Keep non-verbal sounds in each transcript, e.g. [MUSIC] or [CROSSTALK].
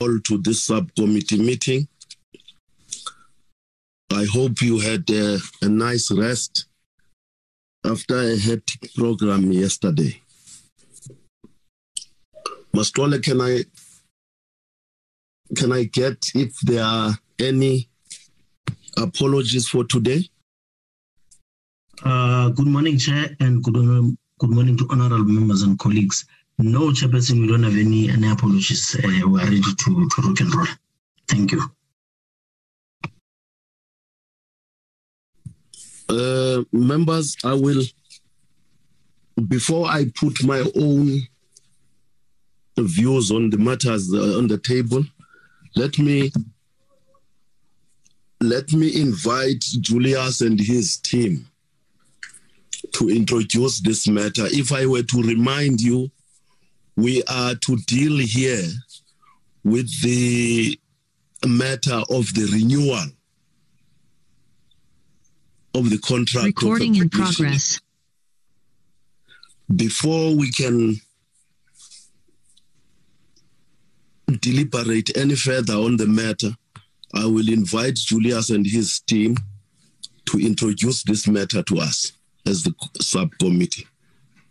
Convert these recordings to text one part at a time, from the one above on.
all to this subcommittee meeting. I hope you had a, a nice rest after a hectic program yesterday. Mastole, can I can I get if there are any apologies for today? Uh, good morning, Chair, and good, good morning to honorable members and colleagues. No, Chairperson, we don't have any, any apologies. Uh, we are ready to, to rock and roll. Thank you. Uh, members, I will, before I put my own views on the matters uh, on the table, let me let me invite Julius and his team to introduce this matter. If I were to remind you, we are to deal here with the matter of the renewal of the contract. Recording in progress. Before we can deliberate any further on the matter, I will invite Julius and his team to introduce this matter to us as the subcommittee.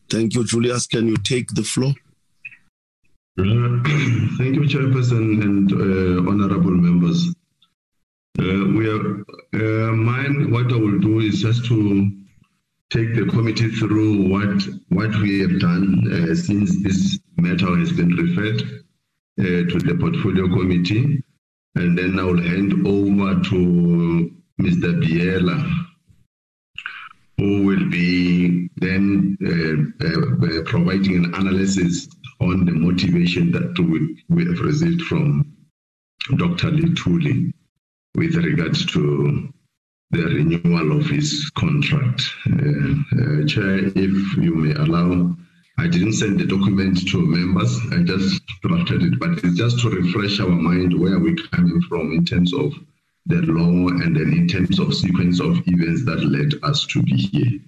Thank you, Julius. Can you take the floor? Thank you, Chairperson and uh, honorable members. Uh, we are, uh, mine, what I will do is just to take the committee through what what we have done uh, since this matter has been referred uh, to the portfolio committee, and then I will hand over to Mr. Biela, who will be then uh, providing an analysis on the motivation that we, we have received from Dr. Luthuli with regards to the renewal of his contract. Uh, uh, Chair, if you may allow, I didn't send the document to members, I just drafted it, but it's just to refresh our mind where we're coming from in terms of the law and then in terms of sequence of events that led us to be here.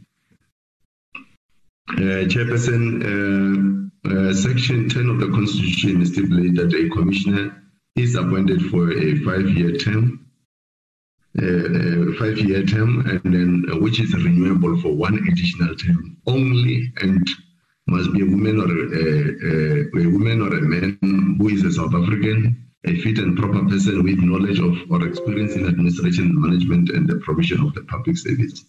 Uh, Chairperson, uh, uh, Section 10 of the Constitution stipulates that a commissioner is appointed for a five-year term, uh, five-year term, and then uh, which is renewable for one additional term only, and must be a woman or a woman or a man who is a South African, a fit and proper person with knowledge of or experience in administration management and the provision of the public service.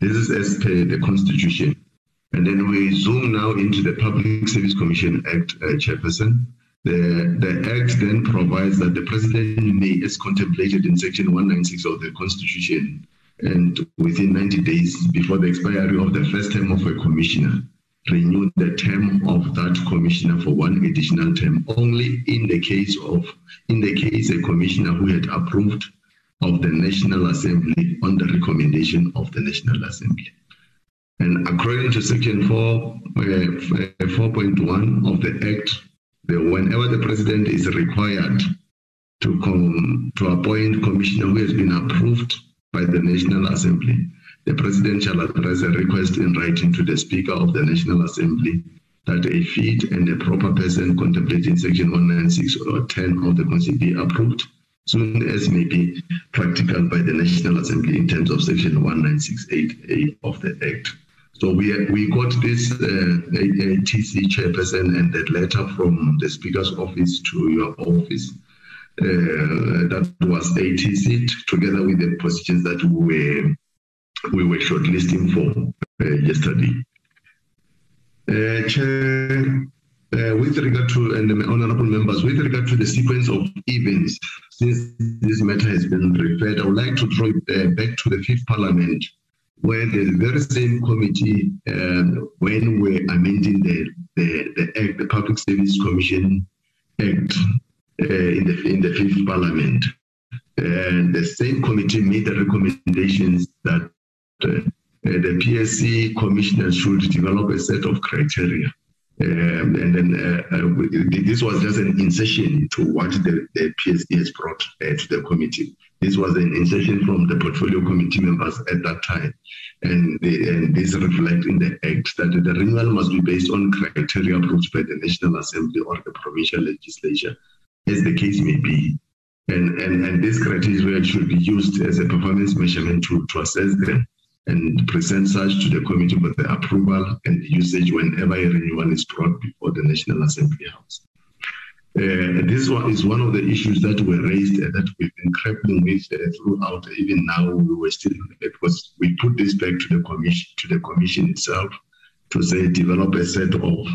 This is as per the Constitution. And then we zoom now into the Public Service Commission Act, uh, Chairperson. The, the Act then provides that the President may, as contemplated in Section 196 of the Constitution, and within 90 days before the expiry of the first term of a commissioner, renew the term of that commissioner for one additional term only in the case of in the case a commissioner who had approved of the National Assembly on the recommendation of the National Assembly. And according to Section 4, uh, 4.1 of the Act, the, whenever the President is required to, come, to appoint commissioner who has been approved by the National Assembly, the President shall address a request in writing to the Speaker of the National Assembly that a fit and a proper person contemplating Section 196 or 10 of the Constitution be approved soon as may be practical by the National Assembly in terms of Section 1968A of the Act. So we we got this uh, ATC chairperson and that letter from the Speaker's office to your office. Uh, that was ATC together with the positions that we were, we were shortlisting for uh, yesterday. Uh, Chair, uh, with regard to, and the honorable members, with regard to the sequence of events, since this matter has been referred, I would like to draw uh, back to the fifth parliament where the very same committee, um, when we're amending the, the, the Act, the Public Service Commission Act uh, in, the, in the fifth parliament, and the same committee made the recommendations that uh, the PSC commissioner should develop a set of criteria. Um, and then uh, uh, this was just an insertion to what the, the PSC has brought uh, to the committee. This was an insertion from the portfolio committee members at that time. And, the, and this reflects in the Act that the renewal must be based on criteria approved by the National Assembly or the provincial legislature as the case may be. And, and, and this criteria should be used as a performance measurement tool to assess them and present such to the committee for the approval and usage whenever a renewal is brought before the National Assembly House. Uh, this one is one of the issues that were raised uh, that we've been grappling with uh, throughout. Even now, we were still it was we put this back to the commission to the commission itself to say develop a set of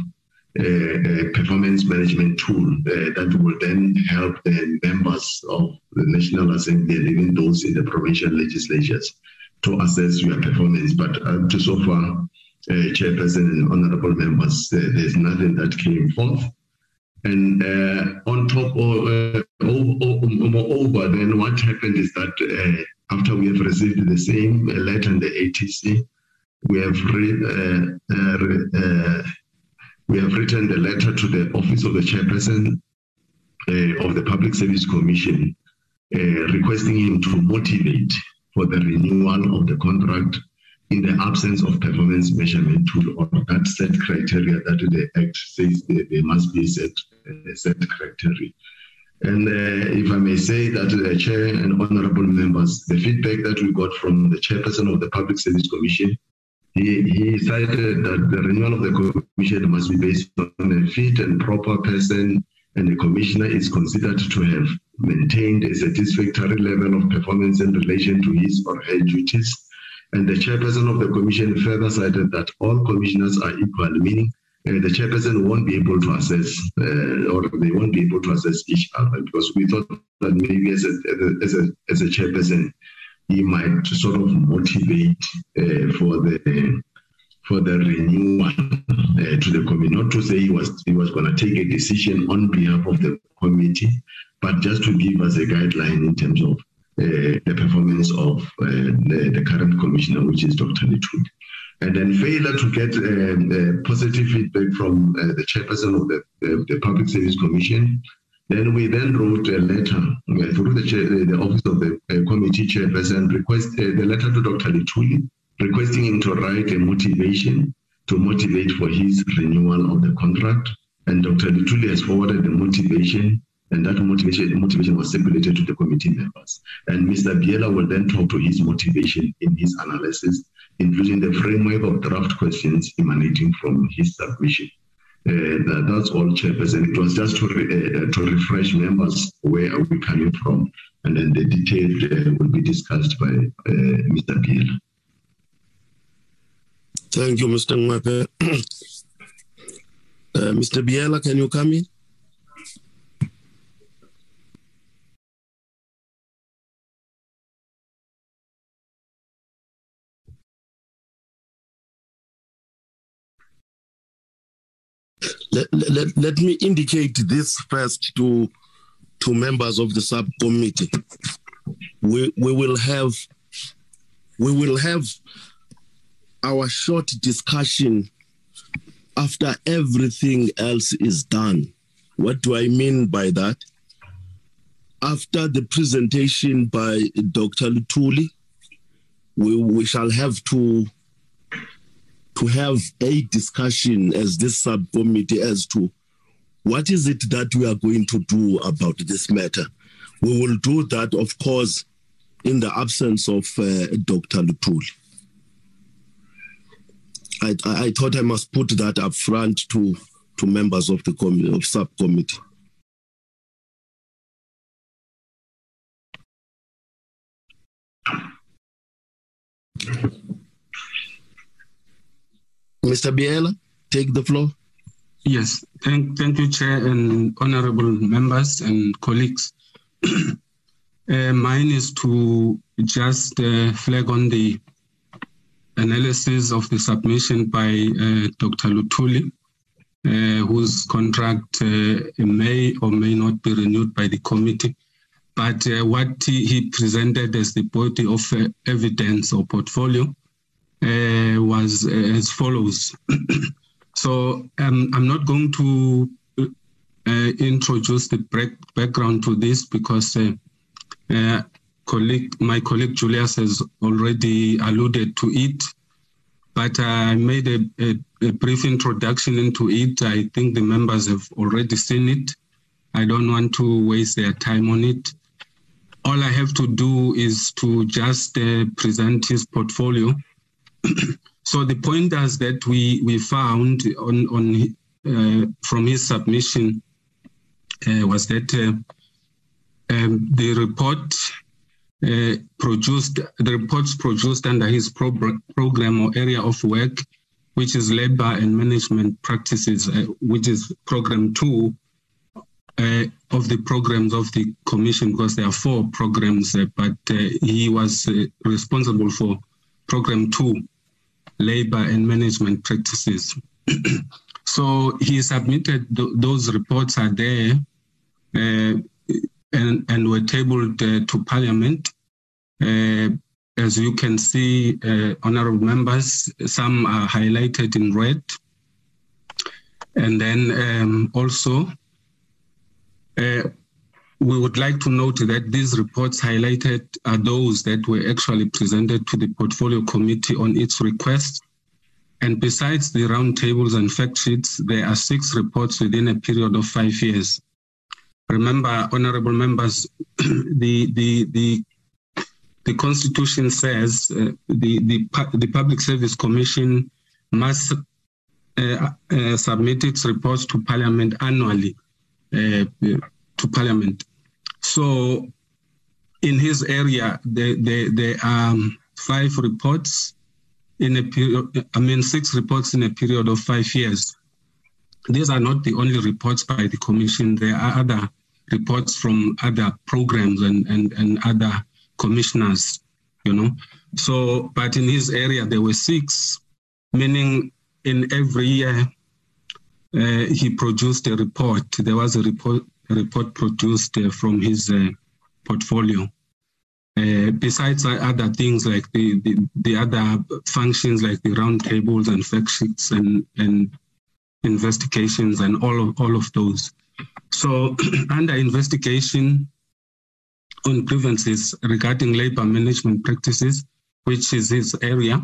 uh, performance management tool uh, that will then help the members of the National Assembly and even those in the provincial legislatures to assess your performance. But uh, to so far, uh, chairperson and honorable members, there's nothing that came forth. And uh, on top of, uh, moreover, then what happened is that uh, after we have received the same letter in the ATC, we have re- uh, uh, we have written the letter to the office of the chairperson uh, of the Public Service Commission, requesting him to motivate for the renewal of the contract in the absence of performance measurement tool or that set criteria that the Act says there must be set, uh, set criteria. And uh, if I may say that the Chair and honorable members, the feedback that we got from the Chairperson of the Public Service Commission, he, he cited that the renewal of the commission must be based on a fit and proper person and the commissioner is considered to have maintained a satisfactory level of performance in relation to his or her duties and the chairperson of the commission further cited that all commissioners are equal, meaning uh, the chairperson won't be able to assess uh, or they won't be able to assess each other because we thought that maybe as a, as a, as a chairperson, he might sort of motivate uh, for the for the renewal uh, to the committee. Not to say he was he was going to take a decision on behalf of the committee, but just to give us a guideline in terms of the performance of uh, the, the, current commissioner, which is Dr. Luthuli. And then failure to get uh, positive feedback from the chairperson of the, the Public Service Commission then we then wrote a letter uh, through the, chair, the office of the uh, committee chairperson, request uh, the letter to Dr. Luthuli, requesting him to write a motivation to motivate for his renewal of the contract. And Dr. Luthuli has forwarded the motivation and that motivation, motivation was circulated to the committee members. And Mr. Biela will then talk to his motivation in his analysis, including the framework of draft questions emanating from his submission. Uh, that, that's all, Chairperson. It was just to, re, uh, to refresh members where we are we coming from, and then the detail uh, will be discussed by uh, Mr. Biela. Thank you, Mr. Mwape. [CLEARS THROAT] Uh, Mr. Biela, can you come in? Let, let, let me indicate this first to to members of the subcommittee. We we will have we will have our short discussion after everything else is done. What do I mean by that? After the presentation by Dr. Luthuli, we, we shall have to to have a discussion as this subcommittee as to what is it that we are going to do about this matter. We will do that, of course, in the absence of uh, Dr. Luthuli. I, I, thought I must put that up front to, to members of the com- of subcommittee. Mr. Biela, take the floor. Yes, thank, thank you, Chair and honorable members and colleagues. [CLEARS THROAT] uh, mine is to just uh, flag on the analysis of the submission by uh, Dr. Luthuli, uh, whose contract uh, may or may not be renewed by the committee. But uh, what he, presented as the body of evidence or portfolio was uh, as follows. [CLEARS THROAT] so um, I'm not going to uh, introduce the background to this because colleague, my colleague Julius has already alluded to it, but I made a, a, a, brief introduction into it. I think the members have already seen it. I don't want to waste their time on it. All I have to do is to just uh, present his portfolio. [CLEARS THROAT] so the pointers that we, we found on, on uh, from his submission uh, was that uh, um, the report uh, produced, the reports produced under his pro- program or area of work, which is labor and management practices, uh, which is program two uh, of the programs of the commission, because there are four programs, but he was responsible for program two, labor and management practices. [CLEARS THROAT] so he submitted th- those reports are there and, and were tabled uh, to Parliament. Uh, as you can see, uh, honorable members, some are highlighted in red. And then um, also, uh, we would like to note that these reports highlighted are those that were actually presented to the portfolio committee on its request. And besides the roundtables and fact sheets, there are six reports within a period of five years. Remember, honorable members, [CLEARS THROAT] the the the the Constitution says uh, the, the the Public Service Commission must uh, uh, submit its reports to Parliament annually uh, to Parliament. So, in his area, there, there, are five reports in a period. I mean, six reports in a period of five years. These are not the only reports by the Commission. There are other reports from other programs and, and, and other commissioners, you know. So, but in his area, there were six, meaning in every year uh, he produced a report. There was a report, report produced uh, from his uh, portfolio. Uh, besides other things like the, the, the, other functions like the roundtables and fact sheets and, and investigations and all of all of those. So, [CLEARS THROAT] under investigation on grievances regarding labor management practices, which is his area,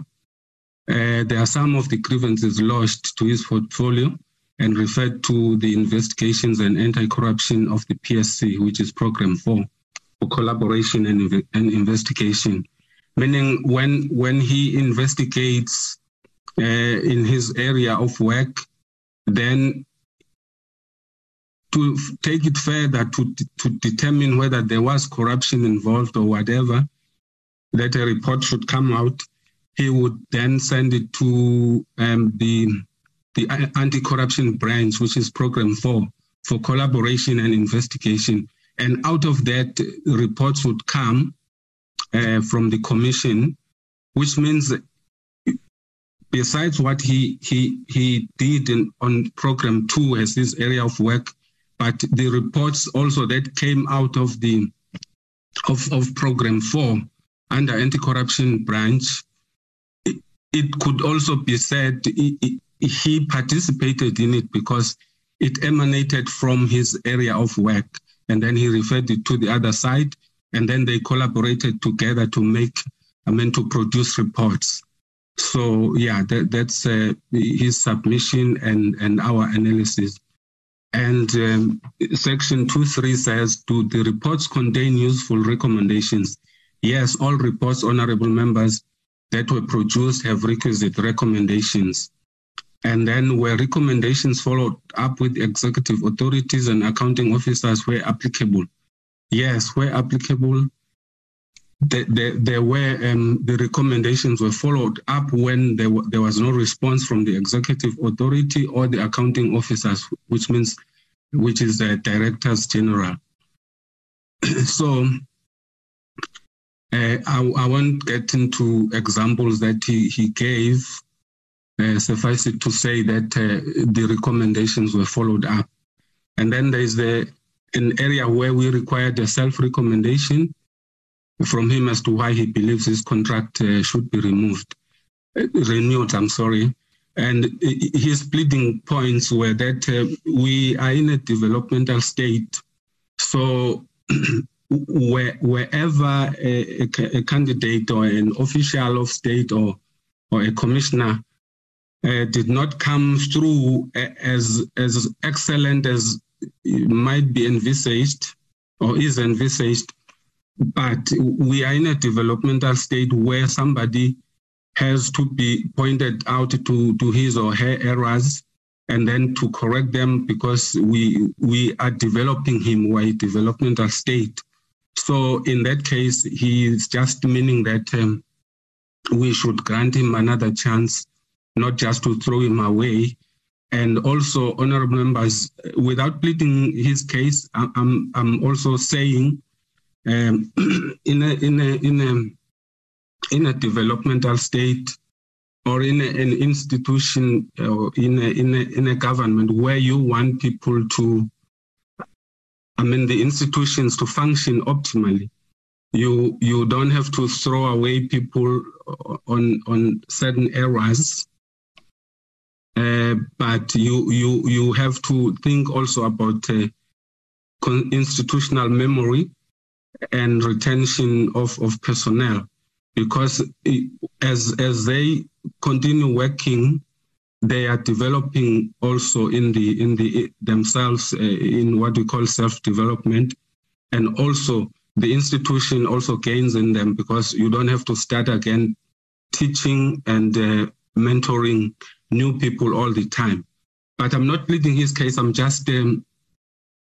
uh, there are some of the grievances lodged to his portfolio and referred to the investigations and anti-corruption of the PSC, which is Program 4 for collaboration and, and investigation. Meaning when, when he investigates uh, in his area of work, then to take it further to, to determine whether there was corruption involved or whatever, that a report should come out. He would then send it to um, the the anti-corruption branch, which is program four, for collaboration and investigation. And out of that, reports would come uh, from the commission, which means besides what he he he did in, on program two as his area of work, but the reports also that came out of the of, of program four under anti-corruption branch, it, it could also be said he, he participated in it because it emanated from his area of work. And then he referred it to the other side, and then they collaborated together to make, I mean, to produce reports. So yeah, that, that's uh, his submission and, and our analysis. And um, section 2.3 says, do the reports contain useful recommendations? Yes, all reports, honorable members, that were produced have requisite recommendations. And then where recommendations followed up with executive authorities and accounting officers where applicable. Yes, where applicable, there were um, the recommendations were followed up when there, there was no response from the executive authority or the accounting officers, which means which is the directors general. [CLEARS THROAT] so uh, I, I, won't get into examples that he, he gave. Uh, suffice it to say that uh, the recommendations were followed up. And then there's the an area where we required a self-recommendation from him as to why he believes his contract uh, should be removed, uh, renewed, I'm sorry. And his pleading points were that uh, we are in a developmental state. So [CLEARS THROAT] where, wherever a, a, candidate or an official of state or, or a commissioner uh, did not come through as, as excellent as might be envisaged or is envisaged, but we are in a developmental state where somebody has to be pointed out to, to his or her errors and then to correct them because we we are developing him while developmental state. So in that case, he is just meaning that um, we should grant him another chance, not just to throw him away. And also, honorable members, without pleading his case, I'm I'm also saying, um, [CLEARS THROAT] in a in a in a in a developmental state, or in a, an institution or in a, in a, in a government where you want people to I mean the institutions to function optimally you you don't have to throw away people on on certain errors uh, but you you you have to think also about uh, institutional memory and retention of, of personnel. Because as as they continue working, they are developing also in the in the themselves uh, in what we call self development, and also the institution also gains in them because you don't have to start again teaching and uh, mentoring new people all the time. But I'm not pleading his case. I'm just um,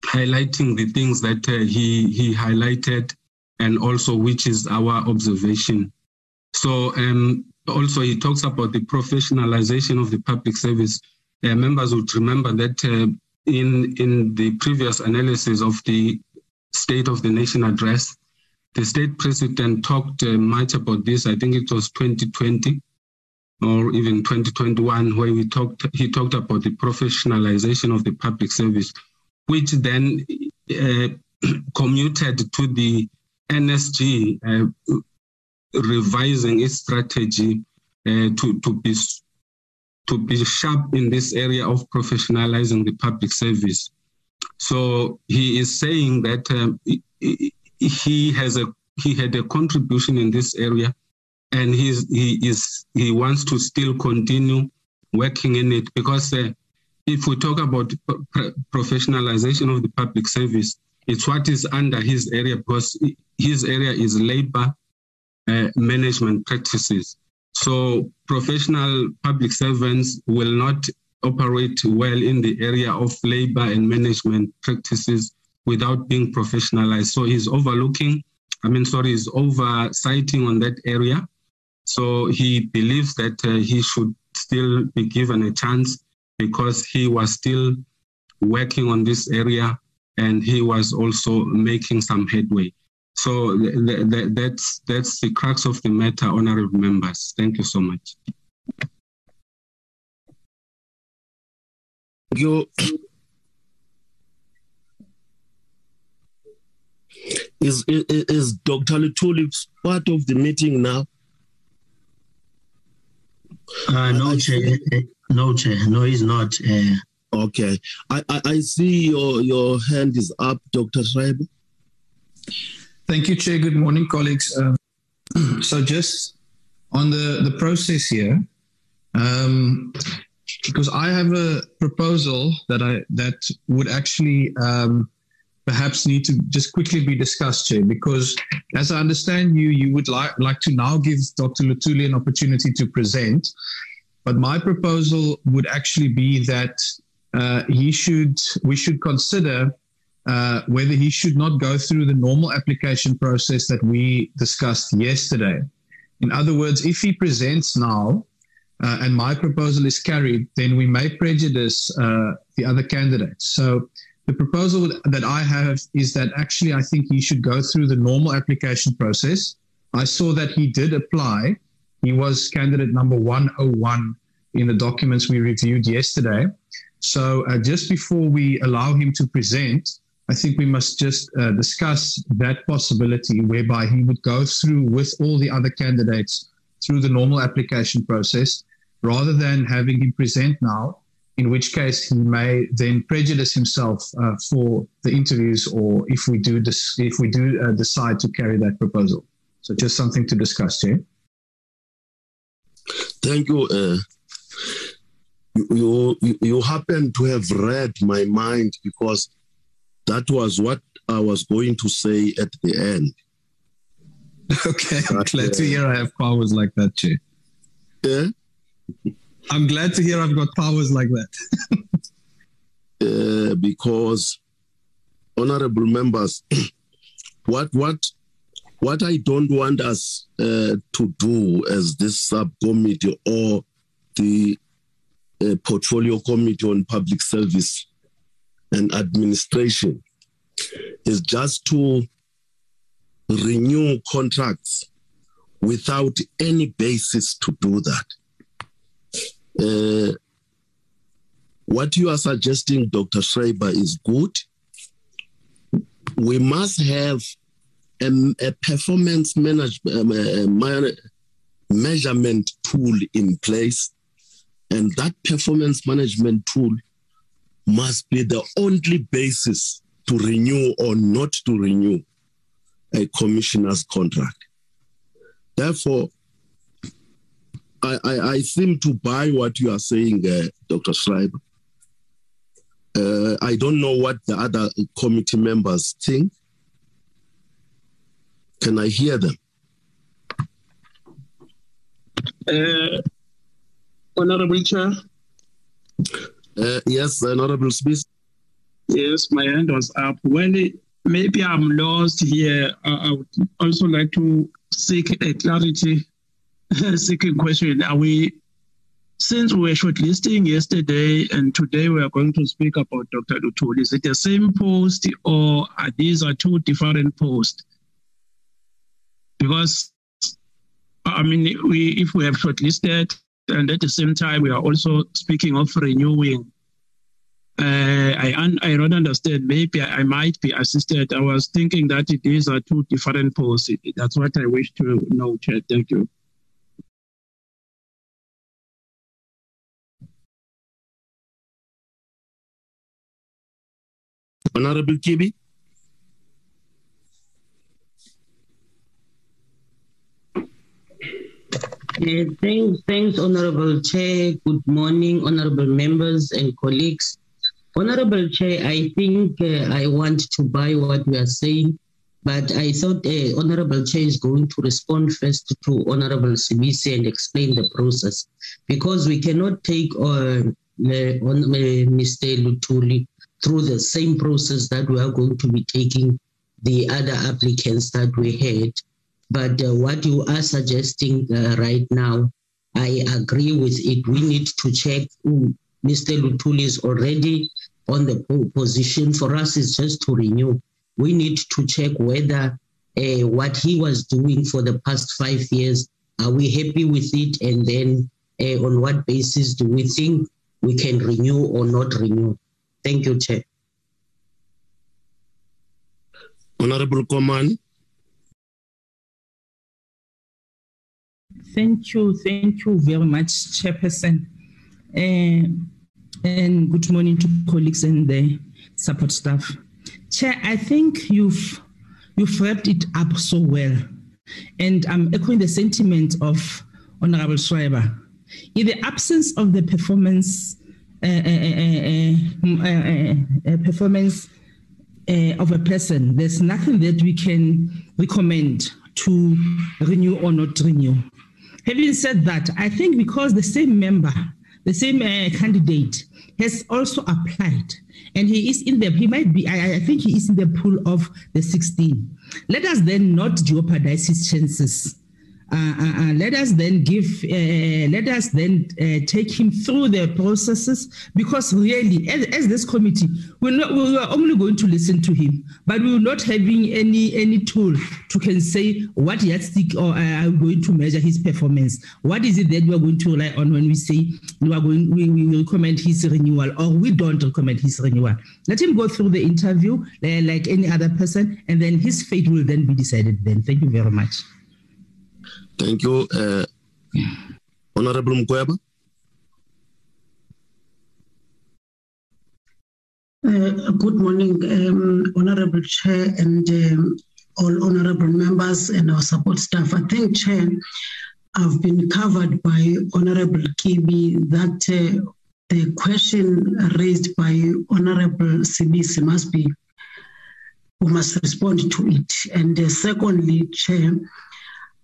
highlighting the things that uh, he he highlighted, and also which is our observation. So um, also he talks about the professionalization of the public service. Uh, members would remember that uh, in in the previous analysis of the State of the Nation address, the state president talked uh, much about this. I think it was 2020 or even 2021, where we talked. He talked about the professionalization of the public service, which then uh, [CLEARS THROAT] commuted to the NSG uh, revising its strategy uh, to, to be to be sharp in this area of professionalizing the public service. So he is saying that um, he has a he had a contribution in this area, and he's he is he wants to still continue working in it because uh, if we talk about professionalization of the public service, it's what is under his area because his area is labor uh, management practices. So professional public servants will not operate well in the area of labor and management practices without being professionalized. So he's overlooking, I mean, sorry, he's oversighting on that area. So he believes that uh, he should still be given a chance because he was still working on this area and he was also making some headway. So th- th- that's that's the crux of the matter, honorable members. Thank you so much. You. Is, is, is Dr. Luthuli part of the meeting now? Uh, no, Chair. No, Chair. No, he's not. Uh, okay. I, I, I see your, your hand is up, Dr. Schreiber. Thank you, Chair. Good morning, colleagues. Um, [CLEARS THROAT] so, just on the, the process here, um, because I have a proposal that I that would actually um, perhaps need to just quickly be discussed, Chair. Because as I understand you, you would like like to now give Dr. Luthuli an opportunity to present, but my proposal would actually be that uh, he should we should consider uh, whether he should not go through the normal application process that we discussed yesterday. In other words, if he presents now uh, and my proposal is carried, then we may prejudice uh, the other candidates. So the proposal that I have is that actually I think he should go through the normal application process. I saw that he did apply. He was candidate number 101 in the documents we reviewed yesterday. So uh, just before we allow him to present, I think we must just uh, discuss that possibility whereby he would go through with all the other candidates through the normal application process rather than having him present now, in which case he may then prejudice himself uh, for the interviews or if we do dis- if we do uh, decide to carry that proposal. So just something to discuss, Chair. Thank you. Uh, you, you, you happen to have read my mind because that was what I was going to say at the end. [LAUGHS] Okay, I'm glad to uh, hear I have powers like that, Chair. Yeah? I'm glad to hear I've got powers like that. [LAUGHS] Uh, because, honorable members, [CLEARS THROAT] what what what I don't want us uh, to do as this subcommittee or the uh, portfolio committee on public service and administration is just to renew contracts without any basis to do that. Uh, what you are suggesting, Dr. Schreiber, is good. We must have a, a performance manage, um, measurement tool in place, and that performance management tool must be the only basis to renew or not to renew a commissioner's contract. Therefore, I, I, I seem to buy what you are saying, uh, Dr. Schreiber. Uh, I don't know what the other committee members think. Can I hear them? Uh, Honorable Chair, Uh, yes, Honorable Smith. yes, my hand was up. Well, it- maybe I'm lost here. I, I would also like to seek a clarity, [LAUGHS] seeking question. Are we, since we were shortlisting yesterday and today we are going to speak about Dr. Luthuli, is it the same post or are these are two different posts? Because I mean, we if we have shortlisted, and at the same time we are also speaking of renewing. Uh, I un- I don't understand. Maybe I, I might be assisted. I was thinking that these are two different posts. That's what I wish to know, Chair. Thank you. Honorable Kibi. Uh, thanks, thanks, Honorable Chair. Good morning, Honorable members and colleagues. Honorable Chair, I think uh, I want to buy what you are saying, but I thought uh, Honorable Chair is going to respond first to Honorable Sibisi and explain the process, because we cannot take uh, uh, on, uh, Mr. Luthuli through the same process that we are going to be taking the other applicants that we had. But uh, what you are suggesting uh, right now, I agree with it. We need to check. who Mr. Luthuli is already on the position. For us, it's just to renew. We need to check whether uh, what he was doing for the past five years, are we happy with it? And then uh, on what basis do we think we can renew or not renew? Thank you, Chair. Honorable Komane. Thank you, thank you very much, Chairperson. Uh, and good morning to colleagues and the support staff. Chair, I think you've you've wrapped it up so well, and I'm echoing the sentiment of Honorable Schreiber. In the absence of the performance, uh, performance of a person, there's nothing that we can recommend to renew or not renew. Having said that, I think because the same member, the same uh, candidate has also applied and he is in the, he might be, I, I think he is in the pool of the 16. Let us then not jeopardize his chances. Uh, uh, uh, let us then give, uh, let us then take him through the processes because really, as, as this committee, we're not, we are only going to listen to him, but we will not having any any tool to can say what yardstick or are going to measure his performance. What is it that we are going to rely on when we say we are going, we, we recommend his renewal or we don't recommend his renewal. Let him go through the interview like any other person, and then his fate will then be decided. Then, thank you very much. Thank you. Uh, Honorable Mkweba. Uh, Good morning, um, Honorable Chair and um, all honorable members and our support staff. I think, Chair, I've been covered by Honorable Kibi that uh, the question raised by Honorable Sibisi must be, we must respond to it. And uh, secondly, Chair,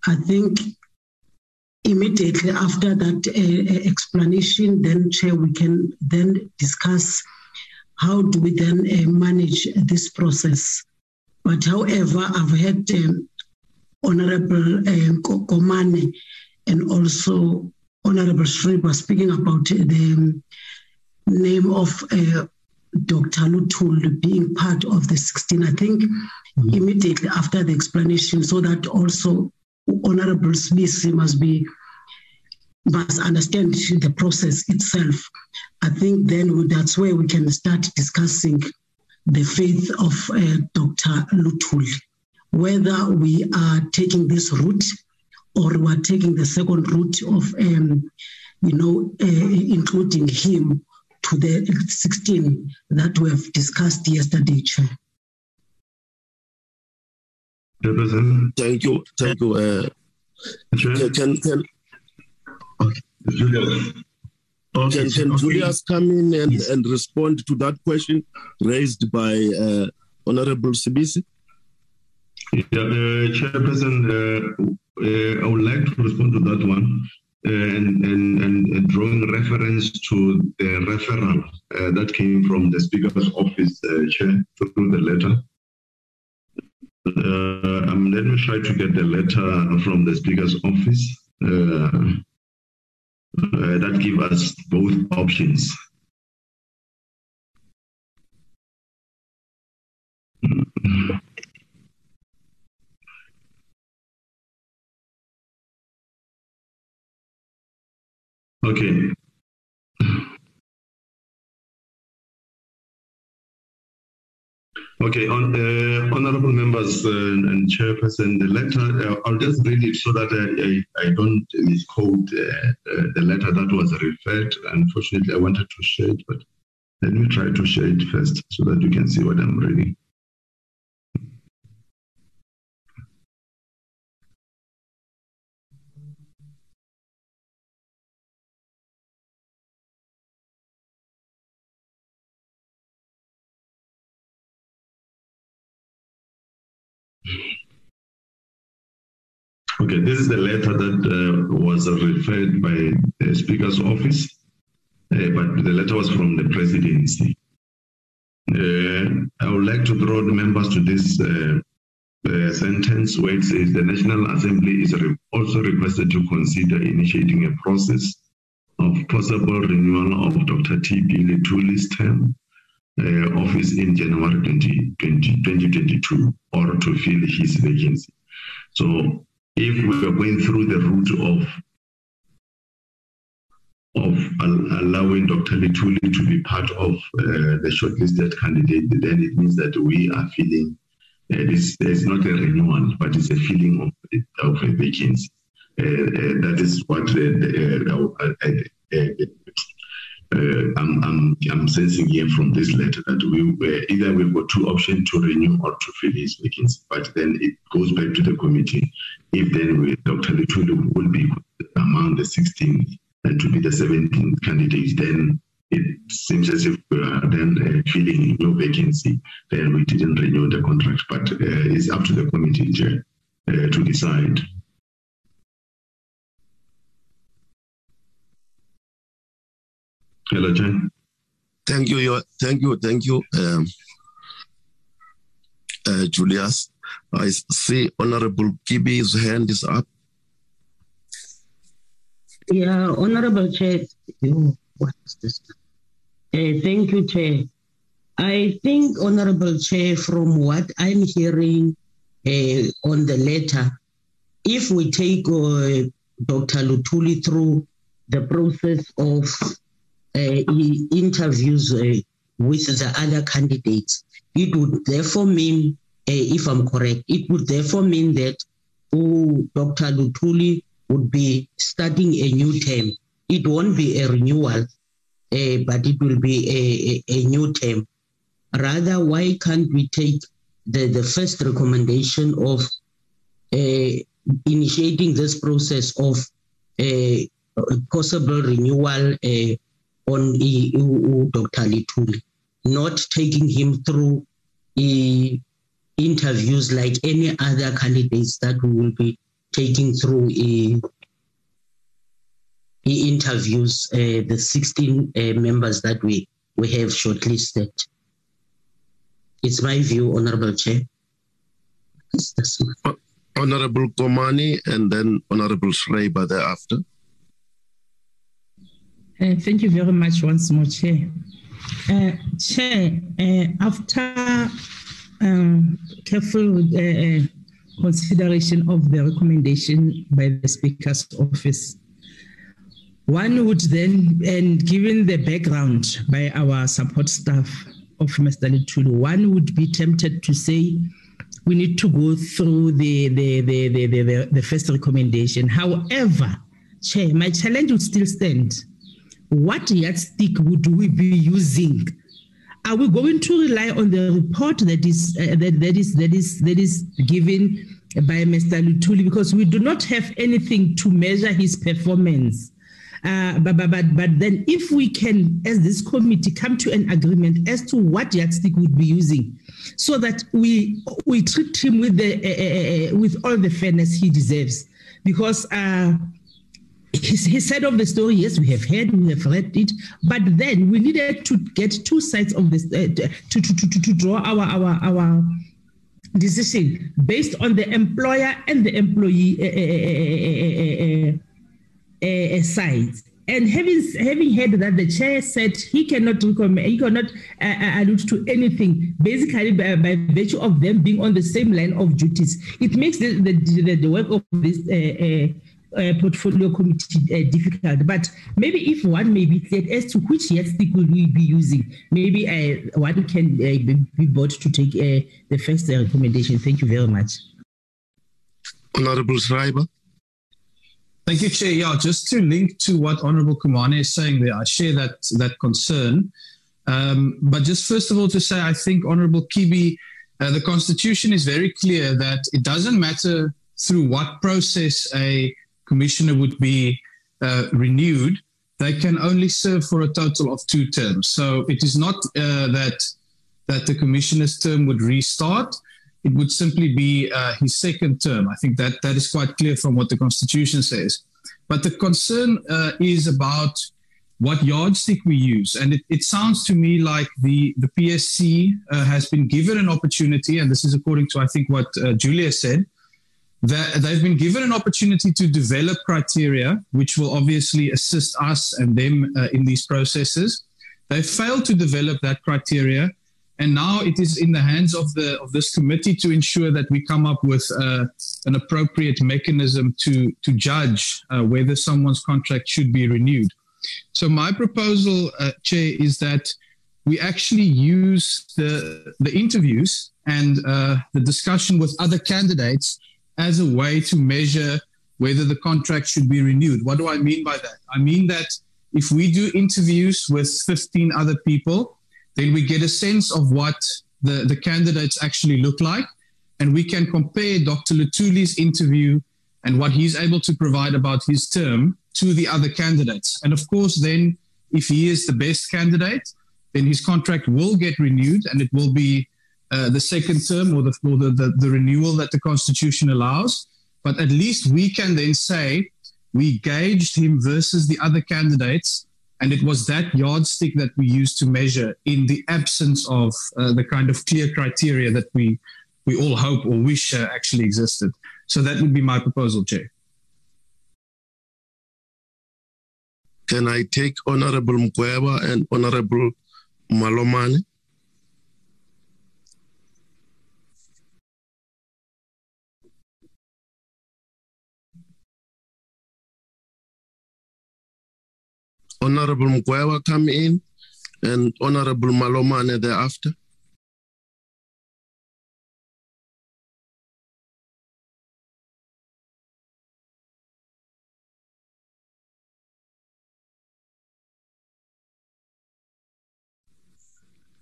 I think immediately after that uh, explanation, then Chair, we can then discuss how do we then uh, manage this process. But however, I've had um, Honorable uh, Komane and also Honorable Schreiber speaking about the name of uh, Dr. Luthuli being part of the 16. I think mm-hmm. immediately after the explanation, so that also Honorable Smith must be must understand the process itself. I think then that's where we can start discussing the faith of uh, Dr. Luthuli, whether we are taking this route or we are taking the second route of, um, you know, uh, including him to the 16 that we have discussed yesterday, Chair. Thank you. Thank you. Uh, can, can, okay. Julius. Okay, can, can okay. Julius come in and, yes. and respond to that question raised by uh, Honorable Sibisi? Yeah, uh, Chairperson, uh, uh, I would like to respond to that one. Uh, and, and, and drawing reference to the referral uh, that came from the Speaker's office uh, chair through the letter. Uh, um, let me try to get the letter from the Speaker's office uh, uh, that give us both options. Okay. Okay, on, uh, honorable members uh, and chairperson, the letter, uh, I'll just read it so that I, I, I don't misquote uh, uh, the letter that was referred. Unfortunately, I wanted to share it, but let me try to share it first so that you can see what I'm reading. Okay, this is the letter that uh, was referred by the Speaker's office, uh, but the letter was from the presidency. Uh, I would like to draw the members to this uh, uh, sentence where it says the National Assembly is re also requested to consider initiating a process of possible renewal of Dr. T.B. Luthuli's term uh, office in January 20, 20, 2022 or to fill his vacancy. So if we are going through the route of of allowing Dr. Luthuli to be part of uh, the shortlisted candidate, then it means that we are feeling uh, this is not a renewal, but it's a feeling of, of a vacancy. Uh, uh that is what uh, uh, uh, I'm, I'm, I'm sensing here from this letter that we either we've got two options to renew or to fill his vacancy. But then it goes back to the committee. If then we, Dr. Luthuli will be among the 16 and to be the 17th candidate, then it seems as if we are then uh, filling no vacancy, then we didn't renew the contract. But uh, it's up to the committee chair uh, to decide. Hello, Jen. Thank you. Thank you. Thank you, um, uh, Julius. I see Honorable Kibi's hand is up. Yeah, Honorable Chair. Oh, what is this? Uh, thank you, Chair. I think, Honorable Chair, from what I'm hearing uh, on the letter, if we take uh, Dr. Luthuli through the process of interviews uh, with the other candidates. It would therefore mean, uh, if I'm correct, it would therefore mean that oh, Dr. Luthuli would be starting a new term. It won't be a renewal, but it will be a, a, a new term. Rather, why can't we take the, the first recommendation of uh, initiating this process of uh, possible renewal uh, on Dr. Luthuli, not taking him through interviews like any other candidates that we will be taking through interviews, uh, the 16 uh, members that we, we have shortlisted. It's my view, Honorable Chair. Honorable Komane and then Honorable Schreiber thereafter. Uh, thank you very much once more, Chair. Uh, Chair, uh, after um, careful consideration of the recommendation by the Speaker's office, one would then, and given the background by our support staff of Mr. Luthuli, one would be tempted to say we need to go through the, the, the, the, the, the first recommendation. However, Chair, my challenge would still stand what yardstick would we be using? Are we going to rely on the report that is uh, that, that is that is that is given by Mr. Luthuli because we do not have anything to measure his performance? Uh, but, but, but, but then if we can, as this committee, come to an agreement as to what yardstick would be using, so that we we treat him with the uh, uh, uh, with all the fairness he deserves, because. Uh, his side of the story, yes, we have heard, we have read it, but then we needed to get two sides of this uh, to, to, to, to draw our our our decision based on the employer and the employee uh, uh, uh, sides. And having having heard that the chair said he cannot recommend, he cannot allude to anything, basically by, by, virtue of them being on the same line of duties, it makes the the, the, the work of this uh, portfolio committee uh, difficult. But maybe if one may be clear as to which yardstick will we be using, maybe uh, one can be, be brought to take the first recommendation. Thank you very much. Honorable Schreiber. Thank you, Chair. Yeah, just to link to what Honorable Komane is saying there, I share that that concern. Um, but just first of all, to say, I think Honorable Kibi, uh, the Constitution is very clear that it doesn't matter through what process a commissioner would be uh, renewed, they can only serve for a total of two terms. So it is not uh, that that the commissioner's term would restart. It would simply be uh, his second term. I think that that is quite clear from what the Constitution says. But the concern uh, is about what yardstick we use, and it, it sounds to me like the the PSC uh, has been given an opportunity, and this is according to I think what uh, Julia said that they've been given an opportunity to develop criteria which will obviously assist us and them uh, in these processes. They failed to develop that criteria and now it is in the hands of the of this committee to ensure that we come up with uh, an appropriate mechanism to to judge uh, whether someone's contract should be renewed. So my proposal uh, chair is that we actually use the the interviews and uh, the discussion with other candidates as a way to measure whether the contract should be renewed. What do I mean by that? I mean that if we do interviews with 15 other people, then we get a sense of what the, the candidates actually look like. And we can compare Dr. Luthuli's interview and what he's able to provide about his term to the other candidates. And of course, then if he is the best candidate, then his contract will get renewed and it will be uh, the second term or, the, or the, the, the, renewal that the Constitution allows. But at least we can then say we gauged him versus the other candidates, and it was that yardstick that we used to measure in the absence of uh, the kind of clear criteria that we, we all hope or wish uh, actually existed. So that would be my proposal, Chair. Can I take Honorable Mkweba and Honorable Malomane? Honorable Mkweba come in and Honorable Malomane thereafter.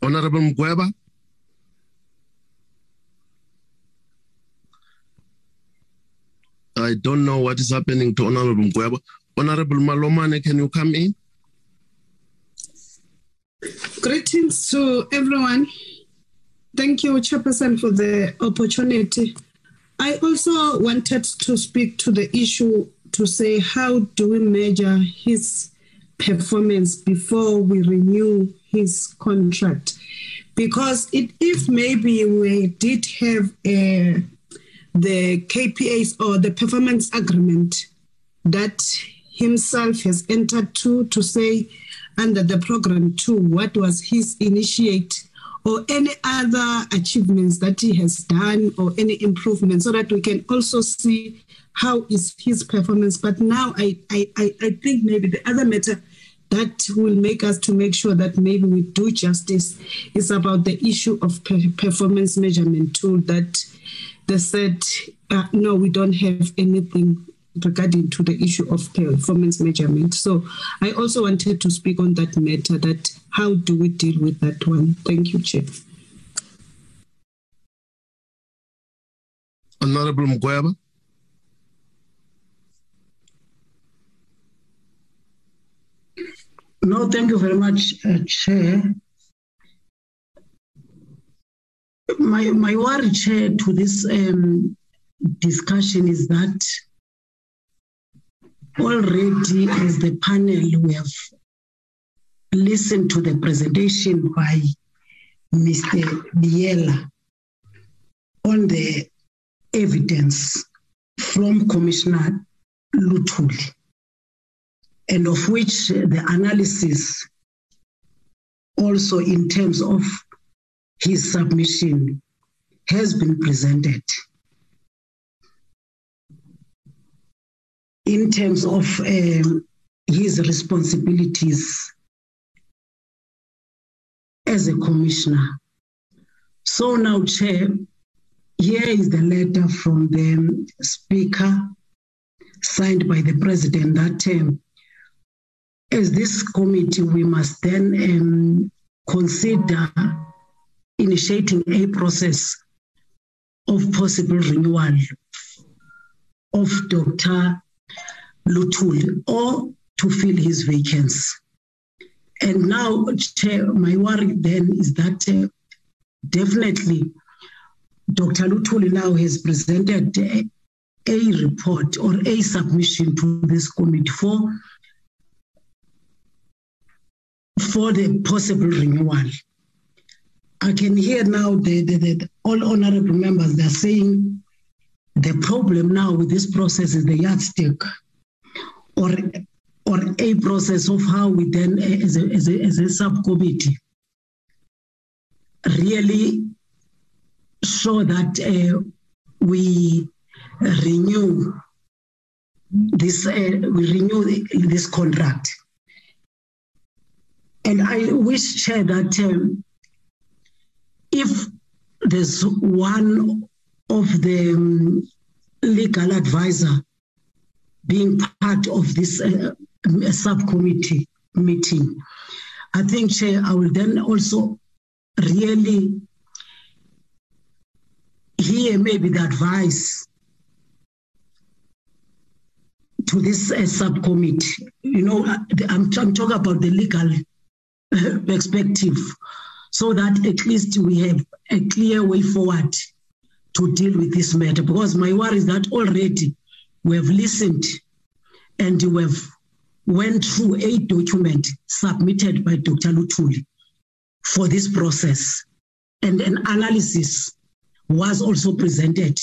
Honorable Mkweba. I don't know what is happening to Honorable Mkweba. Honorable Malomane, can you come in? Greetings to everyone. Thank you, Chairperson, for the opportunity. I also wanted to speak to the issue to say how do we measure his performance before we renew his contract? Because it, if maybe we did have uh, the KPAs or the performance agreement that himself has entered to to say under the program too what was his initiate or any other achievements that he has done or any improvements so that we can also see how is his performance. But now i i i think maybe the other matter that will make us to make sure that maybe we do justice is about the issue of performance measurement tool that they said uh, no we don't have anything regarding to the issue of performance measurement. So I also wanted to speak on that matter that how do we deal with that one? Thank you, Chair. Honorable Mugweba. No, thank you very much, uh, Chair. My, my worry, Chair, to this um, discussion is that already as the panel we have listened to the presentation by Mr. Biela on the evidence from Commissioner Luthuli, and of which the analysis also in terms of his submission has been presented. In terms of um, his responsibilities as a commissioner. So now, Chair, here is the letter from the Speaker signed by the President that um, as this committee, we must then um, consider initiating a process of possible renewal of Dr. Luthuli or to fill his vacancy. And now, Chair, my worry then is that uh, definitely Dr. Luthuli now has presented a, a report or a submission to this committee for, for the possible renewal. I can hear now the all honorable members, they're saying the problem now with this process is the yardstick or or a process of how we then as a, as a, as a subcommittee really show that uh, we renew this uh, we renew this contract. And i wish chair that um, if there's one of the um, legal advisor being part of this uh, subcommittee meeting. I think, Chair, I will then also really hear maybe the advice to this uh, subcommittee. You know, uh, I'm, I'm talking about the legal uh, perspective so that at least we have a clear way forward to deal with this matter. Because my worry is that already we have listened and we have went through a document submitted by Dr. Luthuli for this process. And an analysis was also presented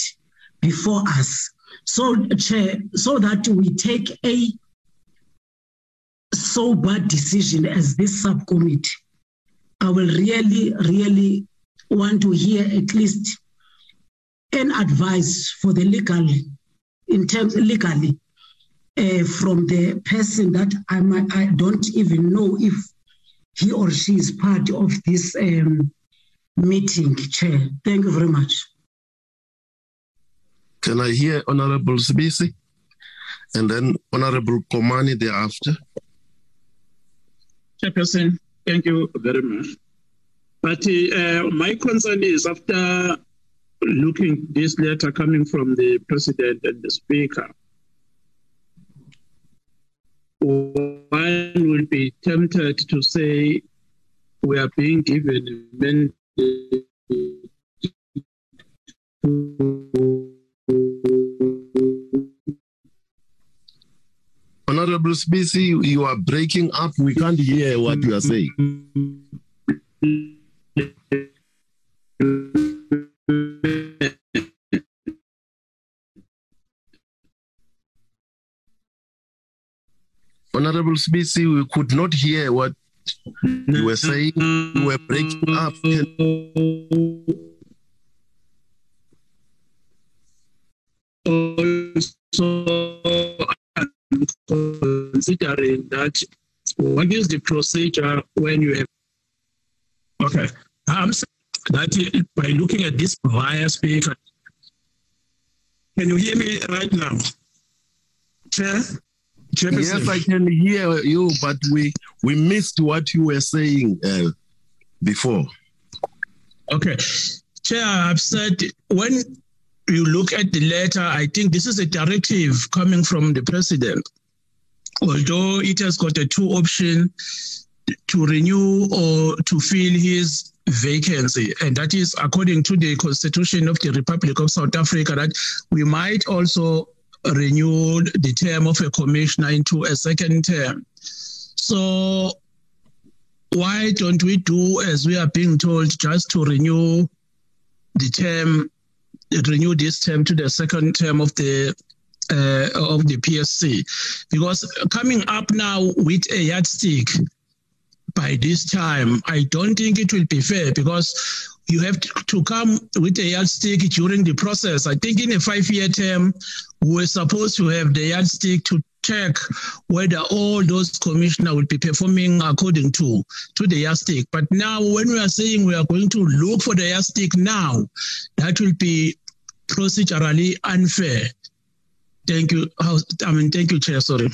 before us. So, Chair, so that we take a sober decision as this subcommittee, I will really, really want to hear at least an advice for the legal in terms legally uh, from the person that I, might, I don't even know if he or she is part of this um, meeting, Chair. Thank you very much. Can I hear Honorable Sibisi? And then Honorable Komane thereafter. Chairperson, thank you very much. But uh, my concern is after looking this letter coming from the president and the speaker, one will be tempted to say, we are being given a mandate Honorable Sibisi, you are breaking up. We can't hear what you are saying. [LAUGHS] Honorable Sibisi, we could not hear what you were saying. You were breaking up. Also considering that what is the procedure when you have okay i'm that by looking at this via speaker can you hear me right now chair Chairperson? Yes, I can hear you, but we we missed what you were saying uh, before. Okay. Chair, I've said when you look at the letter, I think this is a directive coming from the president. Although it has got a two option to renew or to fill his vacancy, and that is according to the Constitution of the Republic of South Africa, that we might also renew the term of a commissioner into a second term. So why don't we do as we are being told just to renew the term renew this term to the second term of the uh, of the PSC because coming up now with a yardstick by this time I don't think it will be fair because you have to come with a yardstick during the process I think in a five year term we're supposed to have the yardstick to check whether all those commissioners will be performing according to to the yardstick. But now, when we are saying we are going to look for the yardstick now, that will be procedurally unfair. Thank you. I mean, thank you, Chair. Sorry.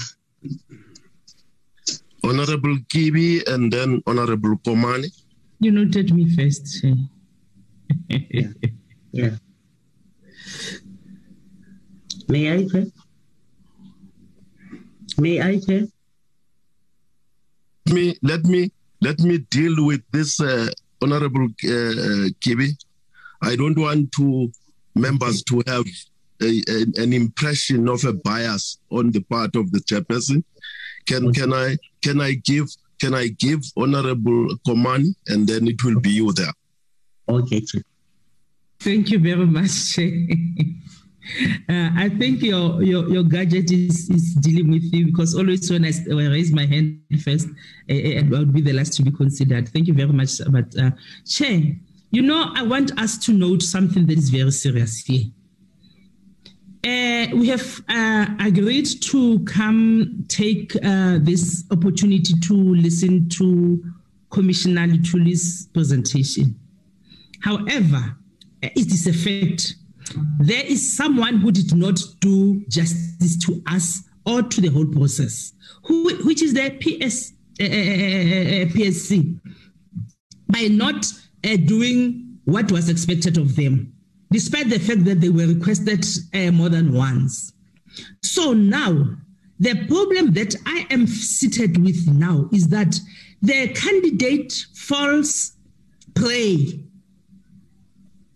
Honorable Kibi and then Honorable Komane. You noted me first. yeah. yeah. May I, Chair? May I, Chair? Let me let me let me deal with this, uh, Honorable uh, Kibi. I don't want to members to have a, a, an impression of a bias on the part of the chairperson. Can can I can I give can I give Honorable Komane and then it will be you there. Okay. Thank you very much, [LAUGHS] Chair. Uh, I think your, your your gadget is, is dealing with you because always when I, when I raise my hand first, uh, I would be the last to be considered. Thank you very much. But uh, Chair, you know, I want us to note something that is very serious here. Uh, we have uh, agreed to come take uh, this opportunity to listen to Commissioner Luthuli's presentation. However, it is a fact. There is someone who did not do justice to us or to the whole process, who, which is the PS, uh, PSC, by not uh, doing what was expected of them, despite the fact that they were requested uh, more than once. So now, the problem that I am seated with now is that the candidate falls prey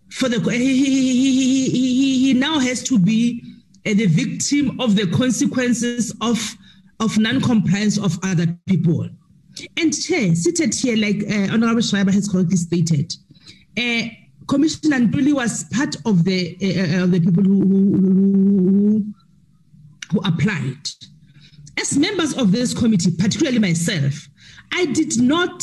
for the he, he, he, he now has to be uh, the victim of the consequences of of non-compliance of other people. And chair, seated here, like uh, Honorable Schreiber has correctly stated, uh, Commissioner Ntuli was part of the uh, of the people who, who, who applied. As members of this committee, particularly myself, I did not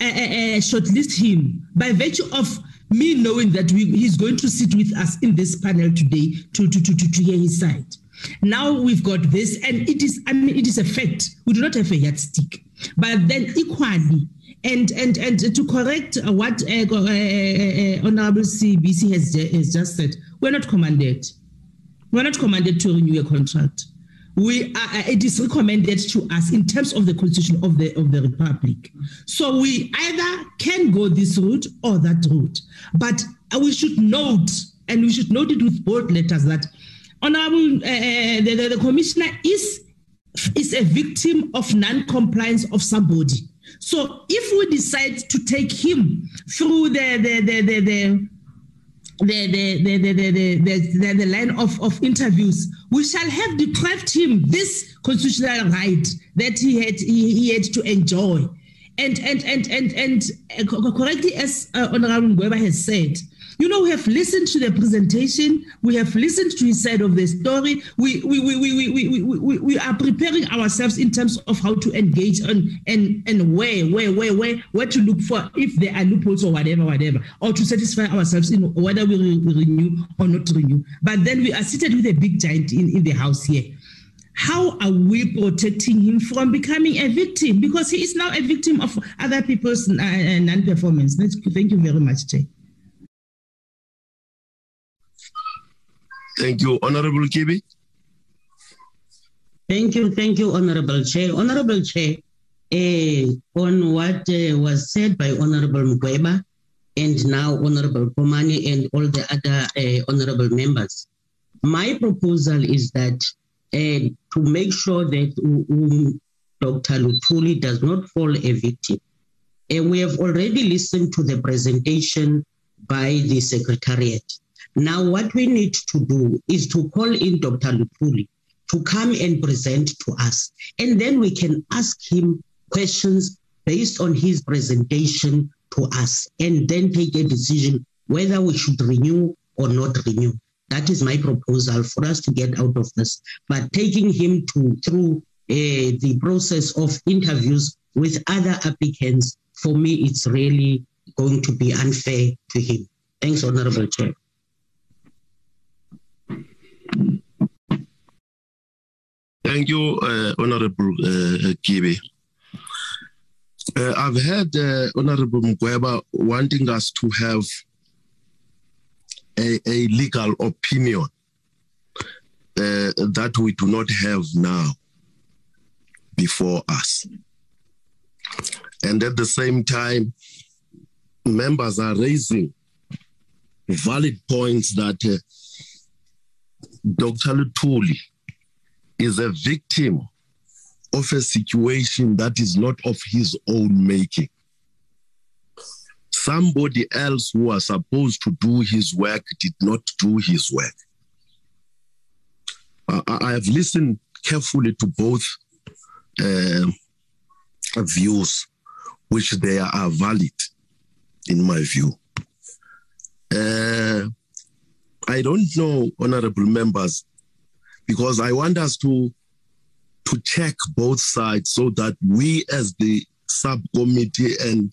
shortlist him by virtue of me knowing that we, he's going to sit with us in this panel today to, to, to, to, to hear his side. Now we've got this, and it is, I mean, it is a fact. We do not have a yardstick. But then equally, and and and to correct what uh, uh, uh, Honorable Sibisi has, has just said, we're not commanded. We're not commanded to renew a contract. We are, it is recommended to us in terms of the constitution of the of the republic. So we either can go this route or that route. But we should note, and we should note it with bold letters that honorable uh, the, the, the commissioner is is a victim of non-compliance of somebody So if we decide to take him through the the the the, the the the the the the, the, the, line of, of interviews, we shall have deprived him this constitutional right that he had he, he had to enjoy. And and and and and uh, correctly as uh, Honorable Ngweba has said, you know, we have listened to the presentation, we have listened to his side of the story. We we we we we, we, we, we are preparing ourselves in terms of how to engage on and and where where where where where to look for if there are loopholes or whatever whatever or to satisfy ourselves in whether we, re- we renew or not renew. But then we are seated with a big giant in, in the house here how are we protecting him from becoming a victim? Because he is now a victim of other people's uh, non-performance. Thank you very much, Jay. Thank you, Honorable Kibi. Thank you, thank you, Honorable Chair. Honorable Chair, uh, on what uh, was said by Honorable Ngweba and now Honorable Komane and all the other uh, honorable members, my proposal is that to make sure that um, Dr. Luthuli does not fall a victim. And we have already listened to the presentation by the Secretariat. Now, what we need to do is to call in Dr. Luthuli to come and present to us. And then we can ask him questions based on his presentation to us and then take a decision whether we should renew or not renew. That is my proposal for us to get out of this. But taking him to through uh, the process of interviews with other applicants, for me, it's really going to be unfair to him. Thanks, Honorable Chair. Thank you, uh, Honorable uh, Kibi. Uh, I've heard uh, Honorable Ngweba wanting us to have a, a legal opinion uh, that we do not have now before us. And at the same time, members are raising valid points that uh, Dr. Luthuli is a victim of a situation that is not of his own making. Somebody else who was supposed to do his work did not do his work. I, have listened carefully to both uh, views, which they are valid, in my view. Uh, I don't know, honorable members, because I want us to to check both sides so that we as the subcommittee and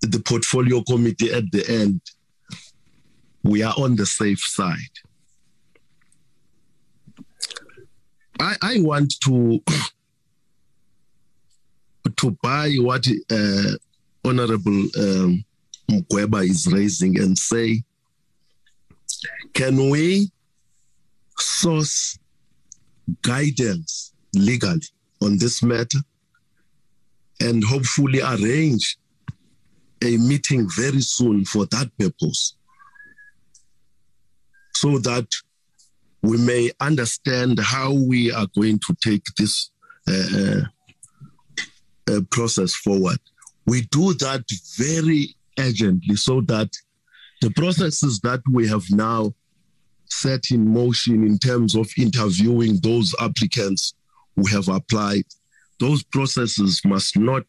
the portfolio committee at the end we are on the safe side. I, I want to [COUGHS] to buy what uh, Honorable um, is raising and say, can we source guidance legally on this matter and hopefully arrange a meeting very soon for that purpose so that we may understand how we are going to take this uh, uh, process forward. We do that very urgently so that the processes that we have now set in motion in terms of interviewing those applicants who have applied, those processes must not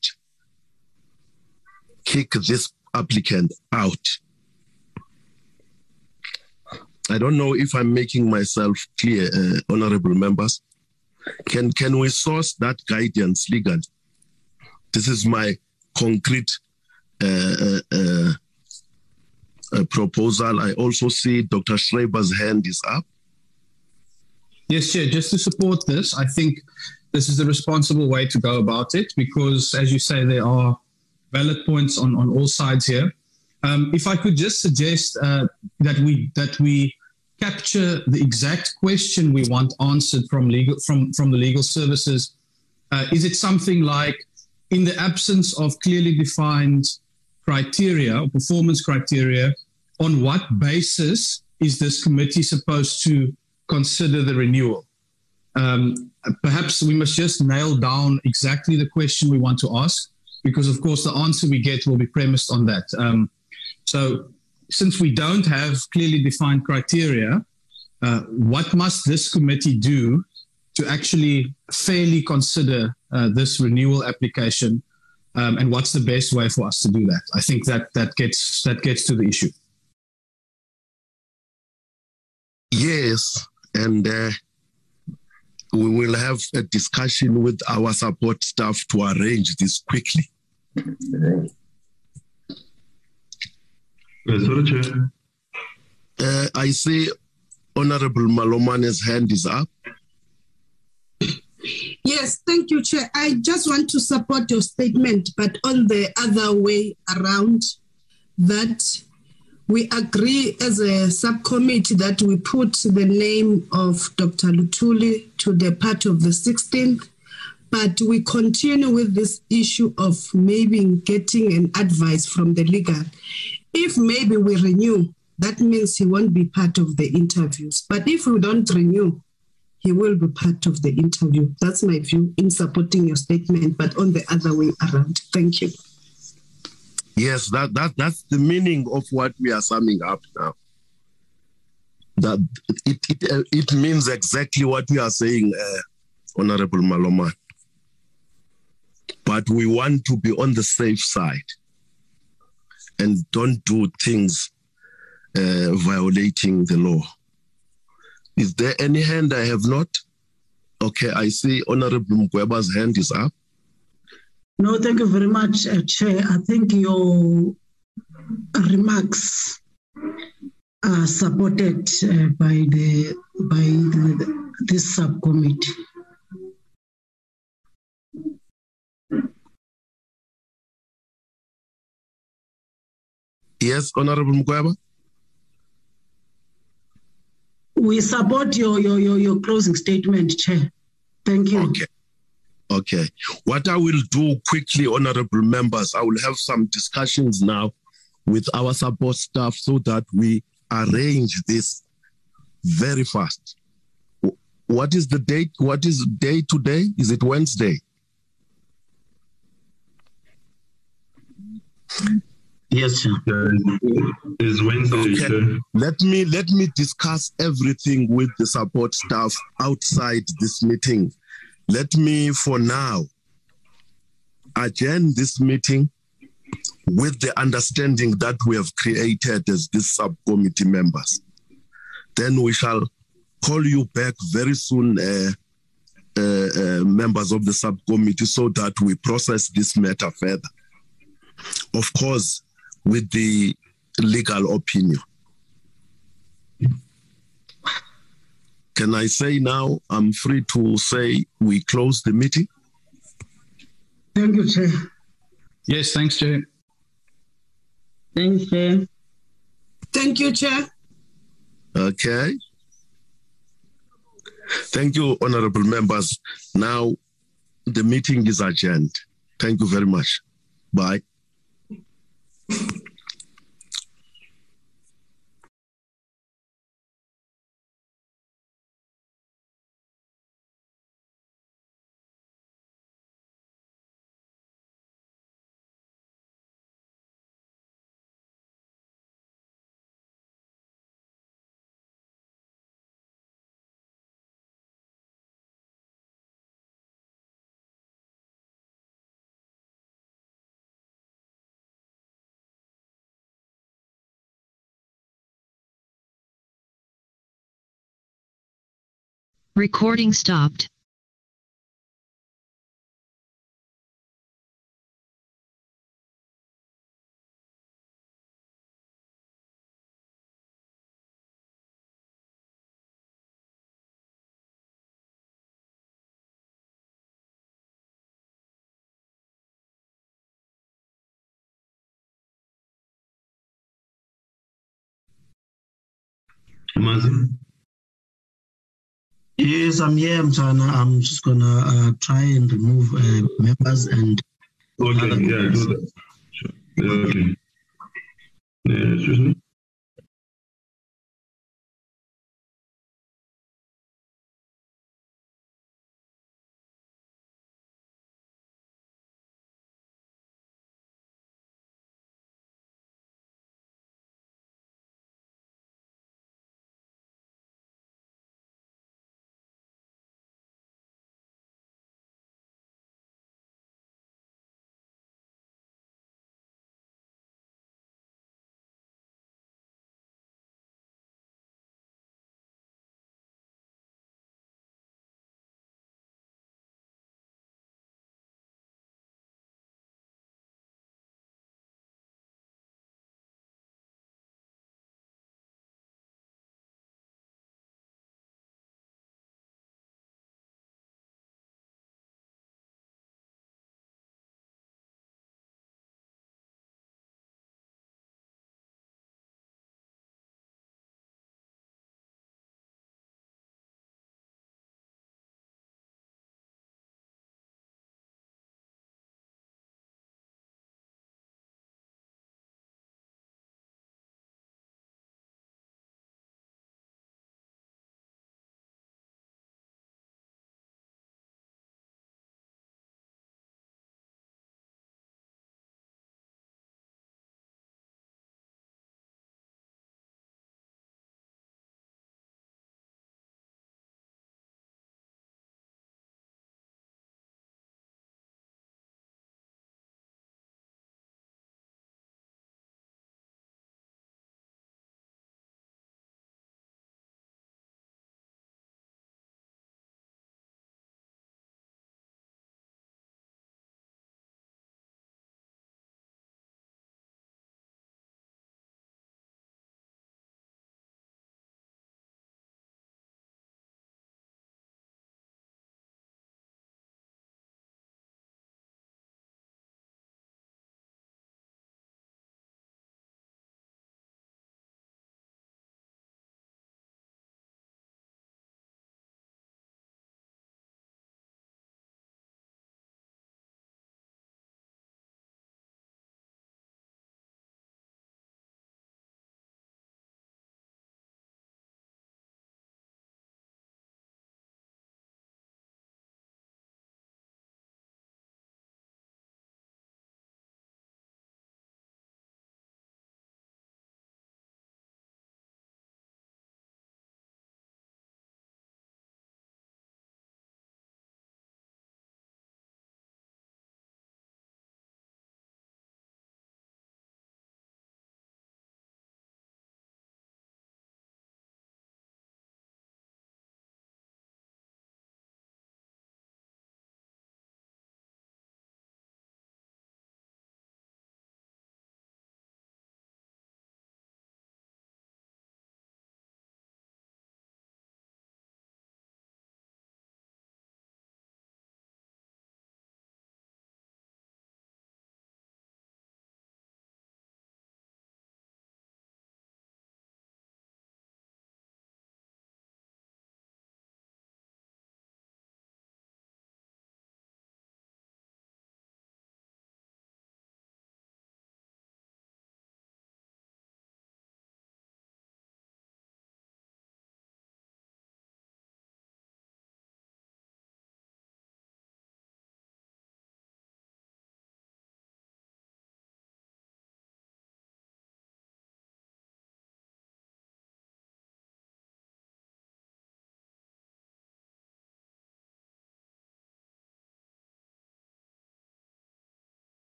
kick this applicant out. I don't know if I'm making myself clear, uh, honorable members. Can can we source that guidance legally? This is my concrete uh, uh, uh proposal. I also see Dr. Schreiber's hand is up. Yes, Chair. Just to support this, I think this is the responsible way to go about it because, as you say, there are valid points on, on all sides here. Um, if I could just suggest uh, that we that we capture the exact question we want answered from legal from from the legal services. Uh, is it something like, in the absence of clearly defined criteria or performance criteria, on what basis is this committee supposed to consider the renewal? Um, perhaps we must just nail down exactly the question we want to ask because of course the answer we get will be premised on that. Um, so since we don't have clearly defined criteria, uh, what must this committee do to actually fairly consider uh, this renewal application, um, and what's the best way for us to do that? I think that that gets that gets to the issue. Yes, and uh, we will have a discussion with our support staff to arrange this quickly. Uh, sorry, Chair. Uh, I see Honorable Malomane's hand is up. Yes, thank you, Chair. I just want to support your statement, but on the other way around, that we agree as a subcommittee that we put the name of Dr. Luthuli to the part of the 16th, but we continue with this issue of maybe getting an advice from the legal. If maybe we renew, that means he won't be part of the interviews. But if we don't renew, he will be part of the interview. That's my view in supporting your statement, but on the other way around. Thank you. Yes, that, that that's the meaning of what we are summing up now. That it it, uh, it means exactly what we are saying, uh, Honorable Maloma. But we want to be on the safe side and don't do things uh, violating the law. Is there any hand I have not? Okay, I see Honorable Mkweba's hand is up. No, thank you very much, uh, Chair. I think your remarks are supported uh, by the by the, this subcommittee. Yes, Honorable Mkweba. We support your, your your your closing statement, Chair. Thank you. Okay. Okay. What I will do quickly, honorable members, I will have some discussions now with our support staff so that we arrange this very fast. What is the date? What is day today? Is it Wednesday? Yes, sir. Is Wednesday, Okay. Chair. Let me let me discuss everything with the support staff outside this meeting. Let me, for now, adjourn this meeting with the understanding that we have created as these subcommittee members. Then we shall call you back very soon, uh, uh, uh, members of the subcommittee, so that we process this matter further. Of course, with the legal opinion. Can I say now I'm free to say we close the meeting? Thank you, Chair. Yes, thanks, Chair. Thanks, Chair. Thank you, Chair. Okay. Thank you, honorable members. Now the meeting is adjourned. Thank you very much. Bye. Recording stopped. Mazi. Yes, I'm here, Mtana. I'm just gonna uh, try and remove uh, members and Okay, yeah, do members. that. Sure. Yeah, okay. Yeah, excuse me.